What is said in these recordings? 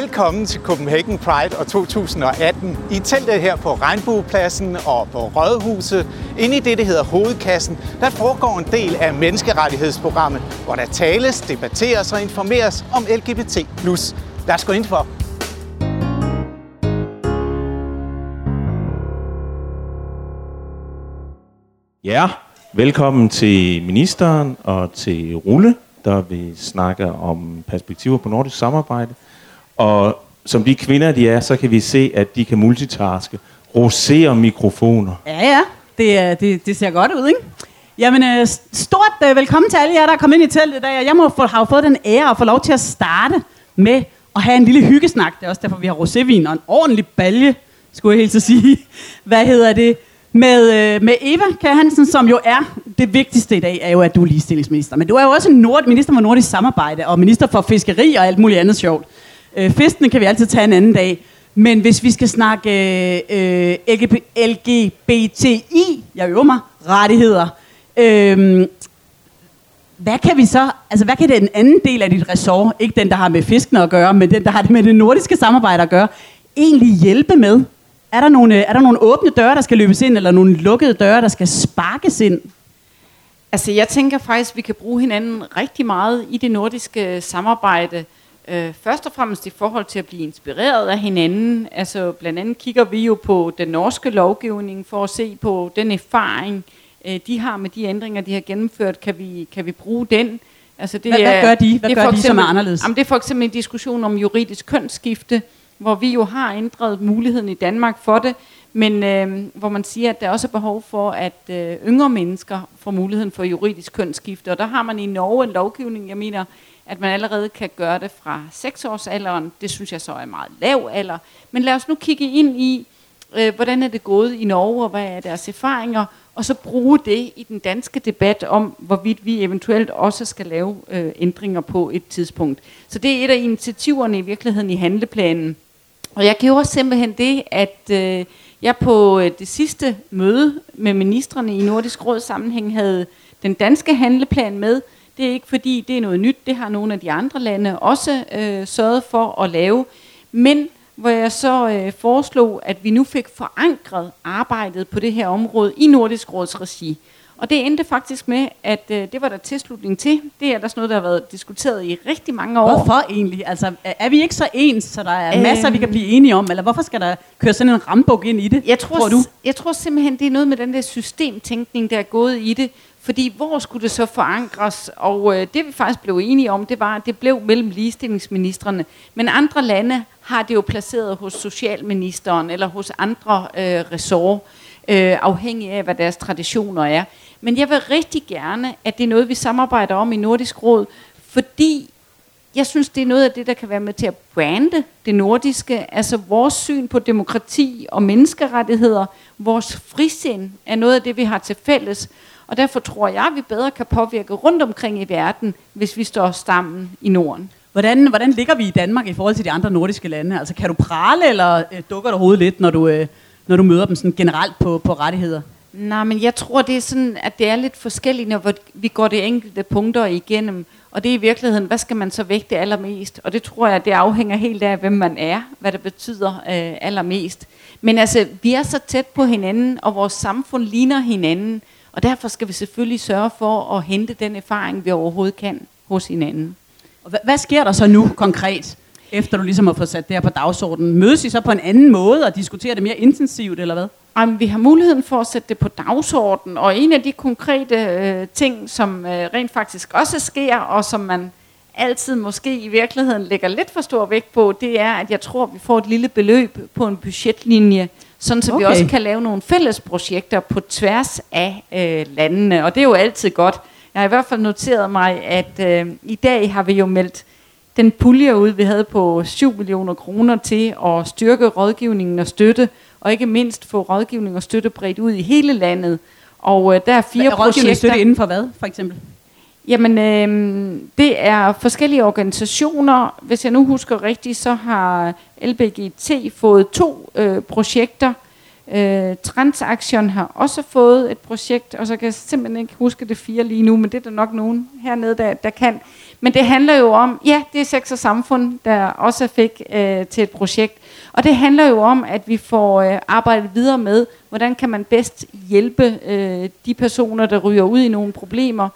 Velkommen til Copenhagen Pride og 2018. I teltet her på Regnbuepladsen og på Rådhuset, inde i det, der hedder Hovedkassen, der foregår en del af menneskerettighedsprogrammet, hvor der tales, debatteres og informeres om LGBT+. Lad os gå ind for. Ja, velkommen til ministeren og til Rulle, der vil snakke om perspektiver på nordisk samarbejde. Og som de kvinder, de er, så kan vi se, at de kan multitaske. Rosere mikrofoner. Ja, ja. Det, det, det ser godt ud, ikke? Jamen, øh, stort øh, velkommen til alle jer, der er kommet ind i teltet i dag. Jeg må få, have fået den ære at få lov til at starte med at have en lille hyggesnak. Det er også derfor, vi har rosévin og en ordentlig balje, skulle jeg helt så sige. Hvad hedder det? Med, øh, med Eva K. Hansen, som jo er det vigtigste i dag, er jo, at du er ligestillingsminister. Men du er jo også nord, minister for nordisk samarbejde og minister for fiskeri og alt muligt andet sjovt. Øh, festen kan vi altid tage en anden dag. Men hvis vi skal snakke øh, øh LGBTI, jeg øver mig, rettigheder, øh, hvad kan vi så, altså hvad kan den anden del af dit ressort, ikke den, der har med fiskene at gøre, men den, der har det med det nordiske samarbejde at gøre, egentlig hjælpe med? Er der nogle, øh, er der nogle åbne døre, der skal løbes ind, eller nogle lukkede døre, der skal sparkes ind? Altså jeg tænker faktisk, at vi kan bruge hinanden rigtig meget i det nordiske samarbejde. Øh, først og fremmest i forhold til at blive inspireret af hinanden. Altså blandt andet kigger vi jo på den norske lovgivning for at se på den erfaring, øh, de har med de ændringer, de har gennemført. Kan vi, kan vi bruge den? Altså det hvad, er, hvad gør de, hvad det gør de eksempel, som er anderledes? Jamen det er for eksempel en diskussion om juridisk kønsskifte, hvor vi jo har ændret muligheden i Danmark for det, men øh, hvor man siger, at der også er behov for, at øh, yngre mennesker får muligheden for juridisk kønsskifte. Og der har man i Norge en lovgivning, jeg mener, at man allerede kan gøre det fra 6-årsalderen. Det synes jeg så er meget lav alder. Men lad os nu kigge ind i, øh, hvordan er det gået i Norge, og hvad er deres erfaringer, og så bruge det i den danske debat om, hvorvidt vi eventuelt også skal lave øh, ændringer på et tidspunkt. Så det er et af initiativerne i virkeligheden i handleplanen. Og jeg gjorde simpelthen det, at øh, jeg på øh, det sidste møde med ministerne i Nordisk Råd sammenhæng havde den danske handleplan med, det er ikke fordi, det er noget nyt. Det har nogle af de andre lande også øh, sørget for at lave. Men hvor jeg så øh, foreslog, at vi nu fik forankret arbejdet på det her område i Nordisk Råds regi. Og det endte faktisk med, at øh, det var der tilslutning til. Det er der sådan noget, der har været diskuteret i rigtig mange år. Hvorfor egentlig? Altså, er vi ikke så ens, så der er masser, vi kan blive enige om? Eller hvorfor skal der køre sådan en rambuk ind i det, jeg tror, tror du? Jeg tror simpelthen, det er noget med den der systemtænkning, der er gået i det. Fordi hvor skulle det så forankres? Og øh, det vi faktisk blev enige om, det var, at det blev mellem ligestillingsministerne. Men andre lande har det jo placeret hos socialministeren eller hos andre øh, ressort, øh, afhængig af, hvad deres traditioner er. Men jeg vil rigtig gerne, at det er noget, vi samarbejder om i Nordisk Råd, fordi jeg synes, det er noget af det, der kan være med til at brande det nordiske. Altså vores syn på demokrati og menneskerettigheder, vores frisind er noget af det, vi har til fælles. Og derfor tror jeg, at vi bedre kan påvirke rundt omkring i verden, hvis vi står sammen i Norden. Hvordan, hvordan ligger vi i Danmark i forhold til de andre nordiske lande? Altså kan du prale, eller øh, dukker du hovedet lidt, når du, øh, når du møder dem sådan generelt på, på rettigheder? Nej, men jeg tror, det er sådan, at det er lidt forskelligt, når vi går de enkelte punkter igennem. Og det er i virkeligheden, hvad skal man så vægte allermest? Og det tror jeg, det afhænger helt af, hvem man er, hvad det betyder øh, allermest. Men altså, vi er så tæt på hinanden, og vores samfund ligner hinanden. Og derfor skal vi selvfølgelig sørge for at hente den erfaring, vi overhovedet kan hos hinanden. Og hvad, hvad sker der så nu konkret, efter du ligesom har fået sat det her på dagsordenen? Mødes I så på en anden måde og diskuterer det mere intensivt, eller hvad? Jamen, vi har muligheden for at sætte det på dagsordenen, og en af de konkrete øh, ting, som øh, rent faktisk også sker, og som man altid måske i virkeligheden lægger lidt for stor vægt på, det er, at jeg tror, at vi får et lille beløb på en budgetlinje, sådan så okay. vi også kan lave nogle fælles projekter på tværs af øh, landene, og det er jo altid godt. Jeg har i hvert fald noteret mig, at øh, i dag har vi jo meldt den pulje ud, vi havde på 7 millioner kroner til at styrke rådgivningen og støtte, og ikke mindst få rådgivning og støtte bredt ud i hele landet. Og øh, der er fire er projekter. støtte inden for hvad, for eksempel? Jamen, øh, det er forskellige organisationer. Hvis jeg nu husker rigtigt, så har LBGT fået to øh, projekter. Øh, Transaction har også fået et projekt, og så kan jeg simpelthen ikke huske det fire lige nu, men det er der nok nogen hernede, der, der kan. Men det handler jo om, ja, det er Sex og Samfund, der også fik øh, til et projekt. Og det handler jo om, at vi får øh, arbejdet videre med, hvordan kan man bedst hjælpe øh, de personer, der ryger ud i nogle problemer.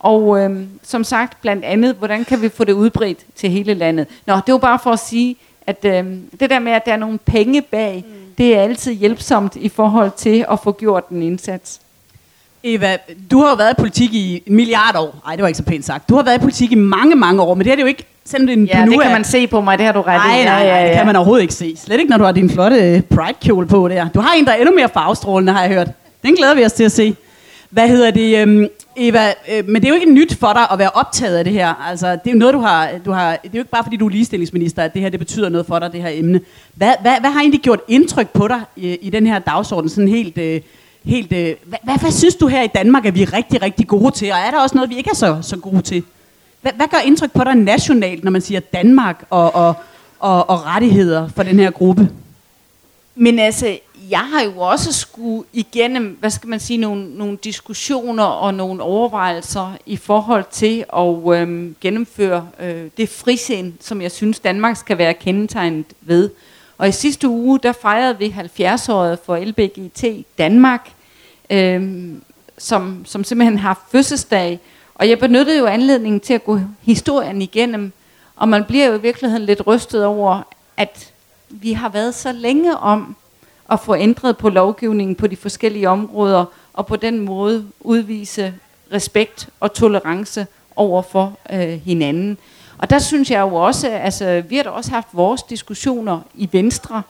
Og øh, som sagt, blandt andet, hvordan kan vi få det udbredt til hele landet. Nå, det var bare for at sige, at øh, det der med, at der er nogle penge bag, mm. det er altid hjælpsomt i forhold til at få gjort en indsats. Eva, du har jo været i politik i en milliard år. Nej, det var ikke så pænt sagt. Du har været i politik i mange, mange år, men det er det jo ikke sådan en Ja, det kan man se på mig, det har du ret i. Nej, nej, nej, det kan man overhovedet ikke se. Slet ikke, når du har din flotte øh, pride-kjole på der. Du har en, der er endnu mere farvestrålende, har jeg hørt. Den glæder vi os til at se. Hvad hedder det, øhm, Eva? Øh, men det er jo ikke nyt for dig at være optaget af det her. Altså, det er jo noget, du har, du har... Det er jo ikke bare, fordi du er ligestillingsminister, at det her det betyder noget for dig, det her emne. Hvad, hvad, hvad har egentlig gjort indtryk på dig i, i den her dagsorden? Sådan helt... Øh, helt øh, hvad, hvad, hvad synes du her i Danmark, at vi er rigtig, rigtig gode til? Og er der også noget, vi ikke er så, så gode til? Hvad, hvad gør indtryk på dig nationalt, når man siger Danmark og, og, og, og rettigheder for den her gruppe? Men altså, jeg har jo også skulle igennem, hvad skal man sige, nogle, nogle diskussioner og nogle overvejelser i forhold til at øhm, gennemføre øh, det frisind, som jeg synes, Danmark skal være kendetegnet ved. Og i sidste uge, der fejrede vi 70-året for LBGT Danmark, øhm, som, som simpelthen har fødselsdag. Og jeg benyttede jo anledningen til at gå historien igennem, og man bliver jo i virkeligheden lidt rystet over, at vi har været så længe om at få ændret på lovgivningen på de forskellige områder, og på den måde udvise respekt og tolerance over for øh, hinanden. Og der synes jeg jo også, altså vi har da også haft vores diskussioner i Venstre,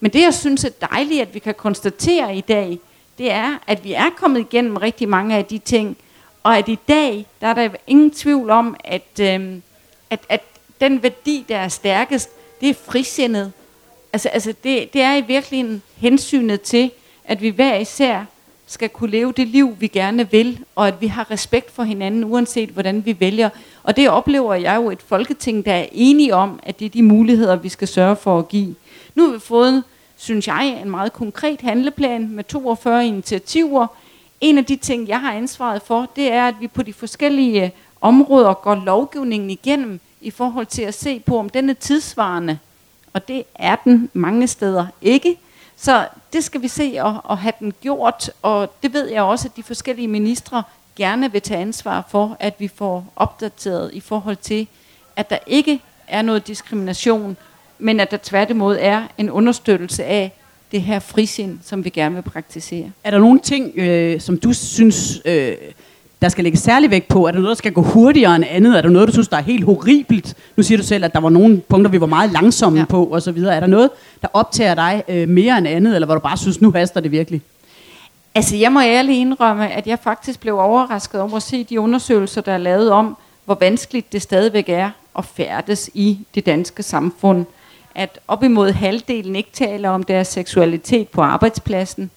men det jeg synes er dejligt, at vi kan konstatere i dag, det er, at vi er kommet igennem rigtig mange af de ting, og at i dag, der er der ingen tvivl om, at, øh, at, at den værdi, der er stærkest, det er frisindet. Altså, altså det, det er i virkeligheden hensynet til, at vi hver især skal kunne leve det liv, vi gerne vil, og at vi har respekt for hinanden, uanset hvordan vi vælger. Og det oplever jeg jo et folketing, der er enige om, at det er de muligheder, vi skal sørge for at give. Nu har vi fået, synes jeg, en meget konkret handleplan med 42 initiativer. En af de ting, jeg har ansvaret for, det er, at vi på de forskellige områder går lovgivningen igennem i forhold til at se på, om den er tidsvarende. Og det er den mange steder ikke. Så det skal vi se og, og have den gjort, og det ved jeg også, at de forskellige ministre gerne vil tage ansvar for, at vi får opdateret i forhold til, at der ikke er noget diskrimination, men at der tværtimod er en understøttelse af det her frisind, som vi gerne vil praktisere. Er der nogle ting, øh, som du synes, øh, der skal lægge særlig vægt på? Er der noget, der skal gå hurtigere end andet? Er der noget, du synes, der er helt horribelt? Nu siger du selv, at der var nogle punkter, vi var meget langsomme ja. på, og så videre. Er der noget, der optager dig øh, mere end andet, eller hvor du bare synes, nu haster det virkelig? Altså, jeg må ærligt indrømme, at jeg faktisk blev overrasket over at se de undersøgelser, der er lavet om, hvor vanskeligt det stadigvæk er at færdes i det danske samfund. At op imod halvdelen ikke taler om deres seksualitet på arbejdspladsen.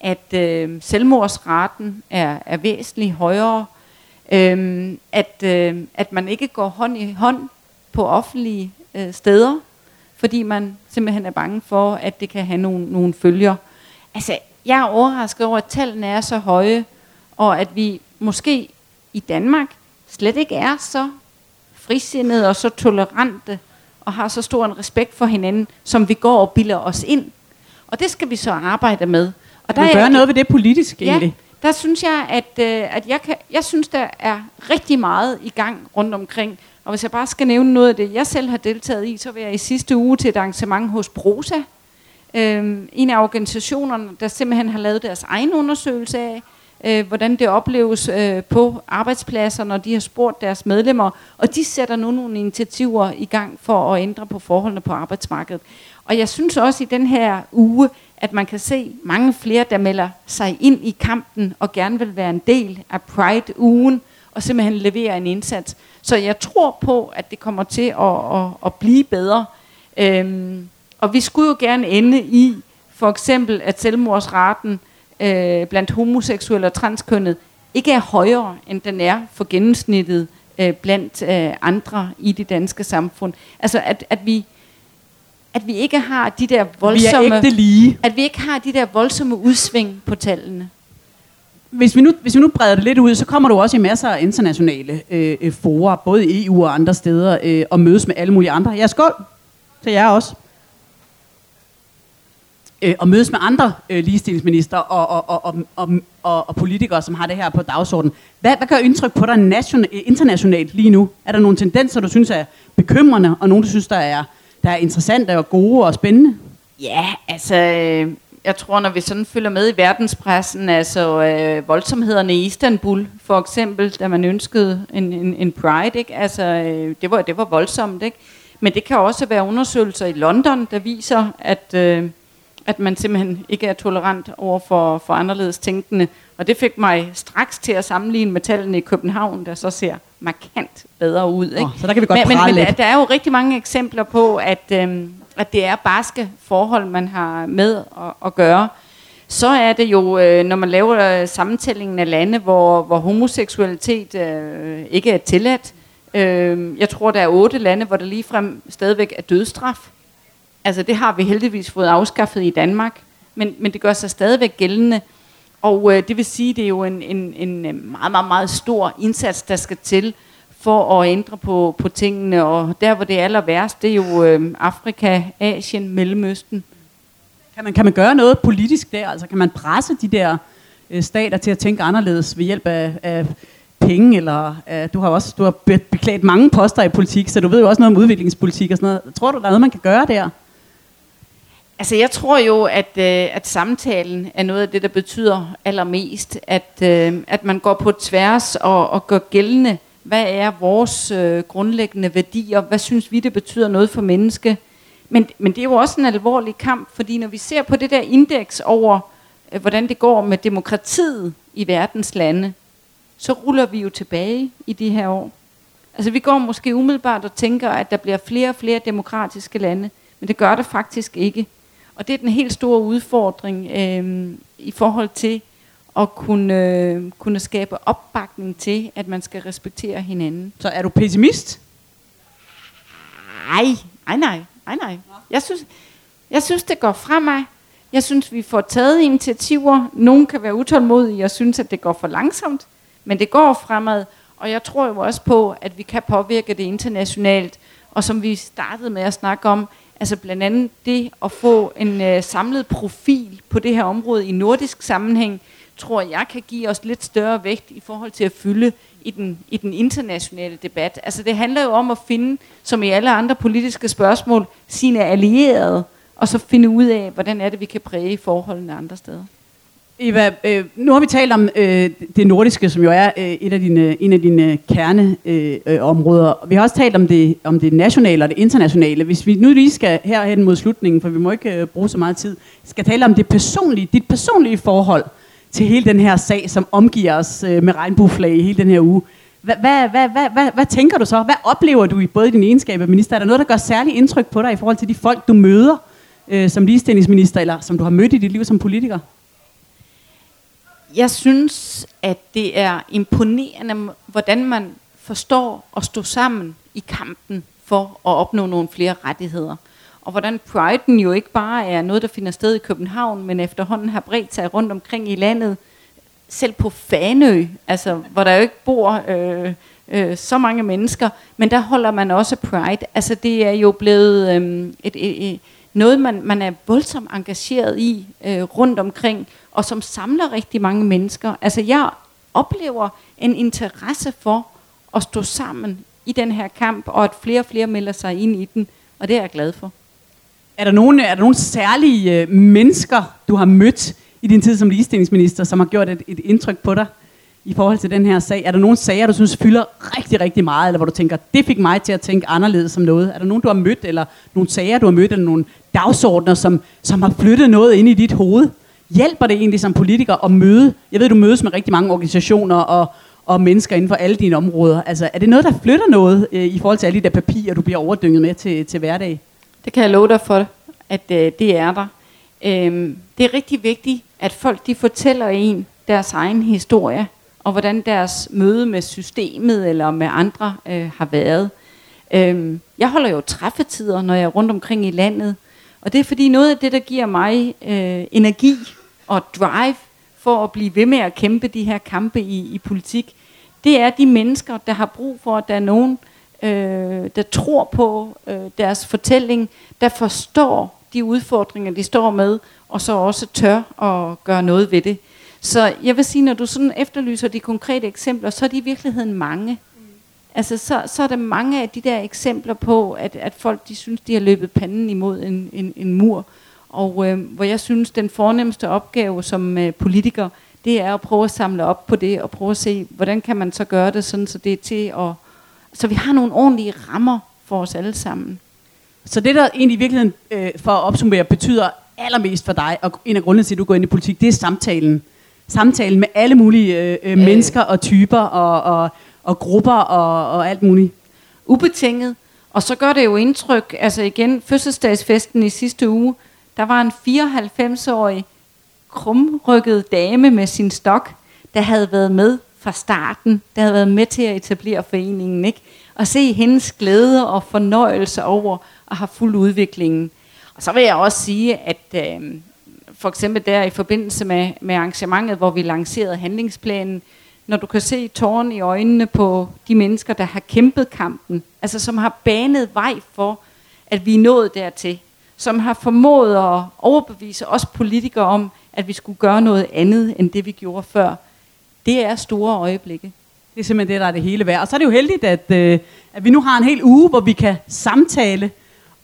At øh, selvmordsraten er, er væsentligt højere. Øh, at, øh, at man ikke går hånd i hånd på offentlige øh, steder, fordi man simpelthen er bange for, at det kan have nogle, nogle følger. Altså, jeg er overrasket over, at tallene er så høje, og at vi måske i Danmark slet ikke er så frisindede og så tolerante og har så stor en respekt for hinanden, som vi går og bilder os ind. Og det skal vi så arbejde med. Og der gør noget ved det politisk ja, egentlig. der synes jeg, at, øh, at jeg, kan, jeg synes, der er rigtig meget i gang rundt omkring. Og hvis jeg bare skal nævne noget af det, jeg selv har deltaget i, så var jeg i sidste uge til et arrangement hos Prosa. Øhm, en af organisationerne, der simpelthen har lavet deres egen undersøgelse af, øh, hvordan det opleves øh, på arbejdspladser, når de har spurgt deres medlemmer. Og de sætter nu nogle initiativer i gang for at ændre på forholdene på arbejdsmarkedet. Og jeg synes også i den her uge, at man kan se mange flere, der melder sig ind i kampen og gerne vil være en del af Pride-ugen og simpelthen levere en indsats. Så jeg tror på, at det kommer til at, at, at blive bedre. Øhm, og vi skulle jo gerne ende i, for eksempel, at selvmordsraten øh, blandt homoseksuelle og transkønnet ikke er højere, end den er for gennemsnittet øh, blandt øh, andre i det danske samfund. Altså at, at vi at vi ikke har de der voldsomme vi er lige. at vi ikke har de der voldsomme udsving på tallene. hvis vi, nu, hvis vi nu breder det lidt ud, så kommer du også i masser af internationale øh, øh forer, både i EU og andre steder, øh, og mødes med alle mulige andre. Ja, skål til jer også. Øh, og mødes med andre øh, ligestillingsminister og, og, og, og, og, og, og politikere, som har det her på dagsordenen. Hvad, hvad gør indtryk på dig nation, internationalt lige nu? Er der nogle tendenser, du synes er bekymrende, og nogle, du synes, der er, der er interessante og gode og spændende? Ja, altså, øh, jeg tror, når vi sådan følger med i verdenspressen, altså øh, voldsomhederne i Istanbul, for eksempel, da man ønskede en, en, en pride, ikke? Altså, øh, det, var, det var voldsomt, ikke? Men det kan også være undersøgelser i London, der viser, at, øh, at man simpelthen ikke er tolerant over for, for anderledes tænkende. Og det fik mig straks til at sammenligne med tallene i København, der så ser markant bedre ud. Ikke? Oh, så der kan vi godt men, men, men lidt. der er jo rigtig mange eksempler på, at, øh, at det er barske forhold, man har med at, at gøre. Så er det jo, øh, når man laver sammentællingen af lande, hvor, hvor homoseksualitet øh, ikke er tilladt. Øh, jeg tror, der er otte lande, hvor der ligefrem stadigvæk er dødstraf. Altså det har vi heldigvis fået afskaffet i Danmark, men, men det gør sig stadigvæk gældende. Og øh, det vil sige, det er jo en, en, en øh, meget, meget, meget stor indsats, der skal til for at ændre på, på tingene. Og der, hvor det er aller værst, det er jo øh, Afrika, Asien, Mellemøsten. Kan man, kan man gøre noget politisk der? Altså kan man presse de der øh, stater til at tænke anderledes ved hjælp af, af penge? Eller, øh, du har også du har beklædt mange poster i politik, så du ved jo også noget om udviklingspolitik og sådan noget. Tror du, der er noget, man kan gøre der? Altså jeg tror jo, at, øh, at samtalen er noget af det, der betyder allermest. At, øh, at man går på tværs og, og gør gældende, hvad er vores øh, grundlæggende værdier? Hvad synes vi, det betyder noget for menneske? Men, men det er jo også en alvorlig kamp, fordi når vi ser på det der indeks over, øh, hvordan det går med demokratiet i verdens lande, så ruller vi jo tilbage i de her år. Altså vi går måske umiddelbart og tænker, at der bliver flere og flere demokratiske lande, men det gør det faktisk ikke. Og det er den helt store udfordring øh, i forhold til at kunne, øh, kunne skabe opbakning til, at man skal respektere hinanden. Så er du pessimist? Nej, nej, nej, nej, nej. Jeg synes, jeg synes, det går fremad. Jeg synes, vi får taget initiativer. Nogle kan være utålmodige og synes, at det går for langsomt, men det går fremad. Og jeg tror jo også på, at vi kan påvirke det internationalt. Og som vi startede med at snakke om, Altså blandt andet det at få en øh, samlet profil på det her område i nordisk sammenhæng, tror jeg kan give os lidt større vægt i forhold til at fylde i den, i den internationale debat. Altså det handler jo om at finde, som i alle andre politiske spørgsmål, sine allierede, og så finde ud af, hvordan er det, vi kan præge forholdene andre steder. Eva, øh, nu har vi talt om øh, det nordiske, som jo er øh, et af dine, en af dine kerneområder. Øh, øh vi har også talt om det, om det nationale og det internationale. Hvis vi nu lige skal herhen mod slutningen, for vi må ikke øh, bruge så meget tid, skal tale om det personlige, dit personlige forhold til hele den her sag, som omgiver os øh, med regnbueflag i hele den her uge. Hvad, hvad, hvad, hvad, hvad, hvad tænker du så? Hvad oplever du i både din egenskab af minister? Er der noget, der gør særlig indtryk på dig i forhold til de folk, du møder øh, som ligestillingsminister, eller som du har mødt i dit liv som politiker? Jeg synes, at det er imponerende, hvordan man forstår at stå sammen i kampen for at opnå nogle flere rettigheder. Og hvordan Pride'en jo ikke bare er noget, der finder sted i København, men efterhånden har bredt sig rundt omkring i landet, selv på Fanø, altså, hvor der jo ikke bor øh, øh, så mange mennesker, men der holder man også pride. Altså det er jo blevet øh, et, et, et, noget, man, man er voldsomt engageret i øh, rundt omkring, og som samler rigtig mange mennesker. Altså jeg oplever en interesse for at stå sammen i den her kamp, og at flere og flere melder sig ind i den, og det er jeg glad for. Er der nogle, er der nogle særlige øh, mennesker, du har mødt i din tid som ligestillingsminister, som har gjort et, et indtryk på dig i forhold til den her sag? Er der nogle sager, du synes fylder rigtig, rigtig meget, eller hvor du tænker, det fik mig til at tænke anderledes som noget? Er der nogen, du har mødt, eller nogle sager, du har mødt, eller nogle dagsordner, som, som har flyttet noget ind i dit hoved? Hjælper det egentlig som politiker at møde? Jeg ved, du mødes med rigtig mange organisationer og, og mennesker inden for alle dine områder. Altså, er det noget, der flytter noget øh, i forhold til alle de der papirer, du bliver overdynget med til, til hverdag? Det kan jeg love dig for, at øh, det er der. Øhm, det er rigtig vigtigt, at folk de fortæller en deres egen historie, og hvordan deres møde med systemet eller med andre øh, har været. Øhm, jeg holder jo træffetider, når jeg er rundt omkring i landet, og det er fordi noget af det, der giver mig øh, energi og drive for at blive ved med at kæmpe de her kampe i, i politik, det er de mennesker, der har brug for, at der er nogen, øh, der tror på øh, deres fortælling, der forstår de udfordringer, de står med, og så også tør at gøre noget ved det. Så jeg vil sige, når du sådan efterlyser de konkrete eksempler, så er de i virkeligheden mange. Altså, så, så er der mange af de der eksempler på, at, at folk de synes, de har løbet panden imod en, en, en mur. Og øh, hvor jeg synes, den fornemmeste opgave som øh, politiker, det er at prøve at samle op på det, og prøve at se, hvordan kan man så gøre det, sådan, så det er til at... Så vi har nogle ordentlige rammer for os alle sammen. Så det, der egentlig i virkeligheden, øh, for at opsummere, betyder allermest for dig, og en af grundene til, at du går ind i politik, det er samtalen. Samtalen med alle mulige øh, øh, mennesker og typer og, og, og grupper og, og alt muligt. Ubetinget. Og så gør det jo indtryk, altså igen, fødselsdagsfesten i sidste uge, der var en 94-årig krumrykket dame med sin stok, der havde været med fra starten, der havde været med til at etablere foreningen, ikke? Og se hendes glæde og fornøjelse over at have fuld udviklingen. Og så vil jeg også sige, at øh, for eksempel der i forbindelse med, med arrangementet, hvor vi lancerede handlingsplanen, når du kan se tårn i øjnene på de mennesker, der har kæmpet kampen, altså som har banet vej for, at vi er nået dertil, som har formået at overbevise os politikere om, at vi skulle gøre noget andet, end det vi gjorde før. Det er store øjeblikke. Det er simpelthen det, der er det hele værd. Og så er det jo heldigt, at, øh, at vi nu har en hel uge, hvor vi kan samtale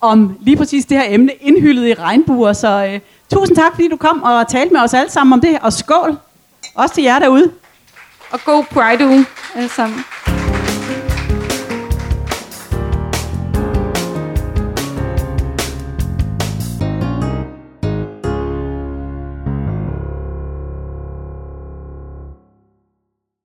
om lige præcis det her emne, indhyldet i regnbuer. Så øh, tusind tak, fordi du kom og talte med os alle sammen om det. Og skål! Også til jer derude. Og god Pride-uge alle sammen.